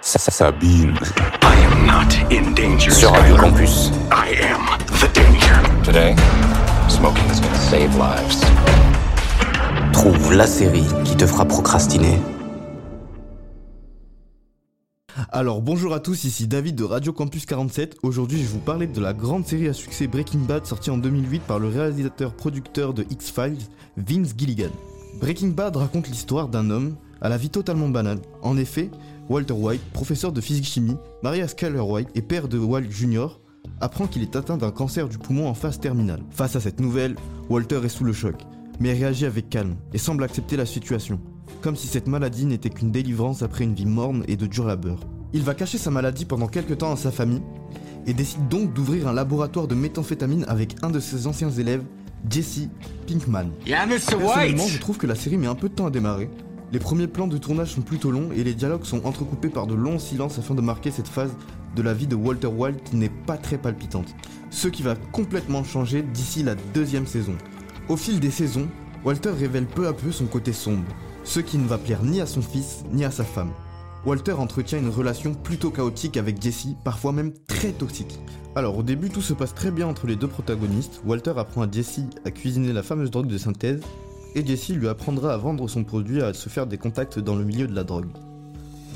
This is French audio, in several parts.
Sabine. I am not in danger. Sur Radio Campus. I am the danger. Today, smoking is gonna save lives. Trouve la série qui te fera procrastiner. Alors bonjour à tous, ici David de Radio Campus 47. Aujourd'hui je vais vous parler de la grande série à succès Breaking Bad sortie en 2008 par le réalisateur-producteur de X-Files, Vince Gilligan. Breaking Bad raconte l'histoire d'un homme à la vie totalement banale. En effet, Walter White, professeur de physique-chimie, marié à Skyler White et père de Walt Jr., apprend qu'il est atteint d'un cancer du poumon en phase terminale. Face à cette nouvelle, Walter est sous le choc, mais réagit avec calme et semble accepter la situation, comme si cette maladie n'était qu'une délivrance après une vie morne et de dur labeur. Il va cacher sa maladie pendant quelques temps à sa famille et décide donc d'ouvrir un laboratoire de méthamphétamine avec un de ses anciens élèves, Jesse Pinkman. Yeah. Personnellement, je trouve que la série met un peu de temps à démarrer. Les premiers plans de tournage sont plutôt longs et les dialogues sont entrecoupés par de longs silences afin de marquer cette phase de la vie de Walter White qui n'est pas très palpitante. Ce qui va complètement changer d'ici la deuxième saison. Au fil des saisons, Walter révèle peu à peu son côté sombre, ce qui ne va plaire ni à son fils ni à sa femme. Walter entretient une relation plutôt chaotique avec Jesse, parfois même très toxique. Alors au début tout se passe très bien entre les deux protagonistes, Walter apprend à Jesse à cuisiner la fameuse drogue de synthèse, et Jesse lui apprendra à vendre son produit et à se faire des contacts dans le milieu de la drogue.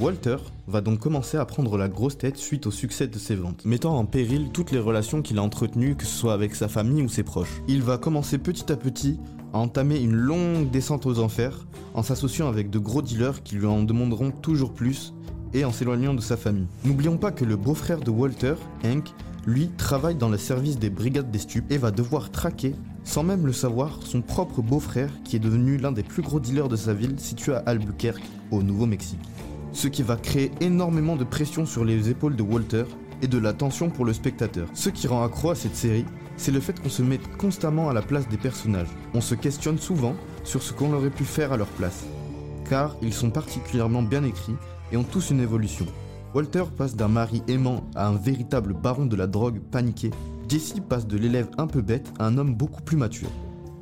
Walter va donc commencer à prendre la grosse tête suite au succès de ses ventes, mettant en péril toutes les relations qu'il a entretenues, que ce soit avec sa famille ou ses proches. Il va commencer petit à petit à entamer une longue descente aux enfers, en s'associant avec de gros dealers qui lui en demanderont toujours plus et en s'éloignant de sa famille. N'oublions pas que le beau-frère de Walter, Hank, lui travaille dans le service des brigades des stupes et va devoir traquer, sans même le savoir, son propre beau-frère qui est devenu l'un des plus gros dealers de sa ville située à Albuquerque, au Nouveau-Mexique. Ce qui va créer énormément de pression sur les épaules de Walter et de la tension pour le spectateur. Ce qui rend accro à cette série, c'est le fait qu'on se mette constamment à la place des personnages. On se questionne souvent sur ce qu'on aurait pu faire à leur place. Car ils sont particulièrement bien écrits et ont tous une évolution. Walter passe d'un mari aimant à un véritable baron de la drogue paniqué. Jesse passe de l'élève un peu bête à un homme beaucoup plus mature.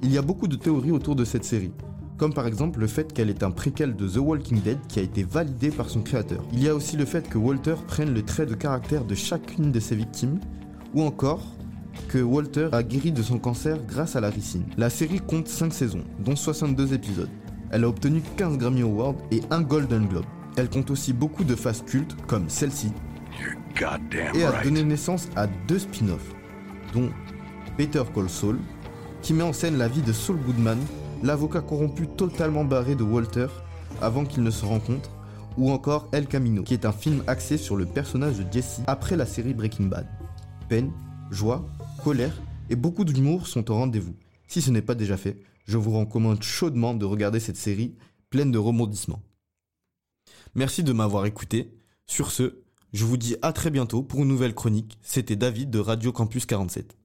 Il y a beaucoup de théories autour de cette série, comme par exemple le fait qu'elle est un préquel de The Walking Dead qui a été validé par son créateur. Il y a aussi le fait que Walter prenne le trait de caractère de chacune de ses victimes, ou encore que Walter a guéri de son cancer grâce à la ricine. La série compte 5 saisons, dont 62 épisodes. Elle a obtenu 15 Grammy Awards et un Golden Globe. Elle compte aussi beaucoup de phases cultes comme celle-ci et a donné naissance à deux spin-offs, dont Better Call Saul, qui met en scène la vie de Saul Goodman, l'avocat corrompu totalement barré de Walter avant qu'ils ne se rencontrent, ou encore El Camino, qui est un film axé sur le personnage de Jesse après la série Breaking Bad. Peine, joie, colère et beaucoup d'humour sont au rendez-vous. Si ce n'est pas déjà fait, je vous recommande chaudement de regarder cette série pleine de rebondissements. Merci de m'avoir écouté. Sur ce, je vous dis à très bientôt pour une nouvelle chronique. C'était David de Radio Campus 47.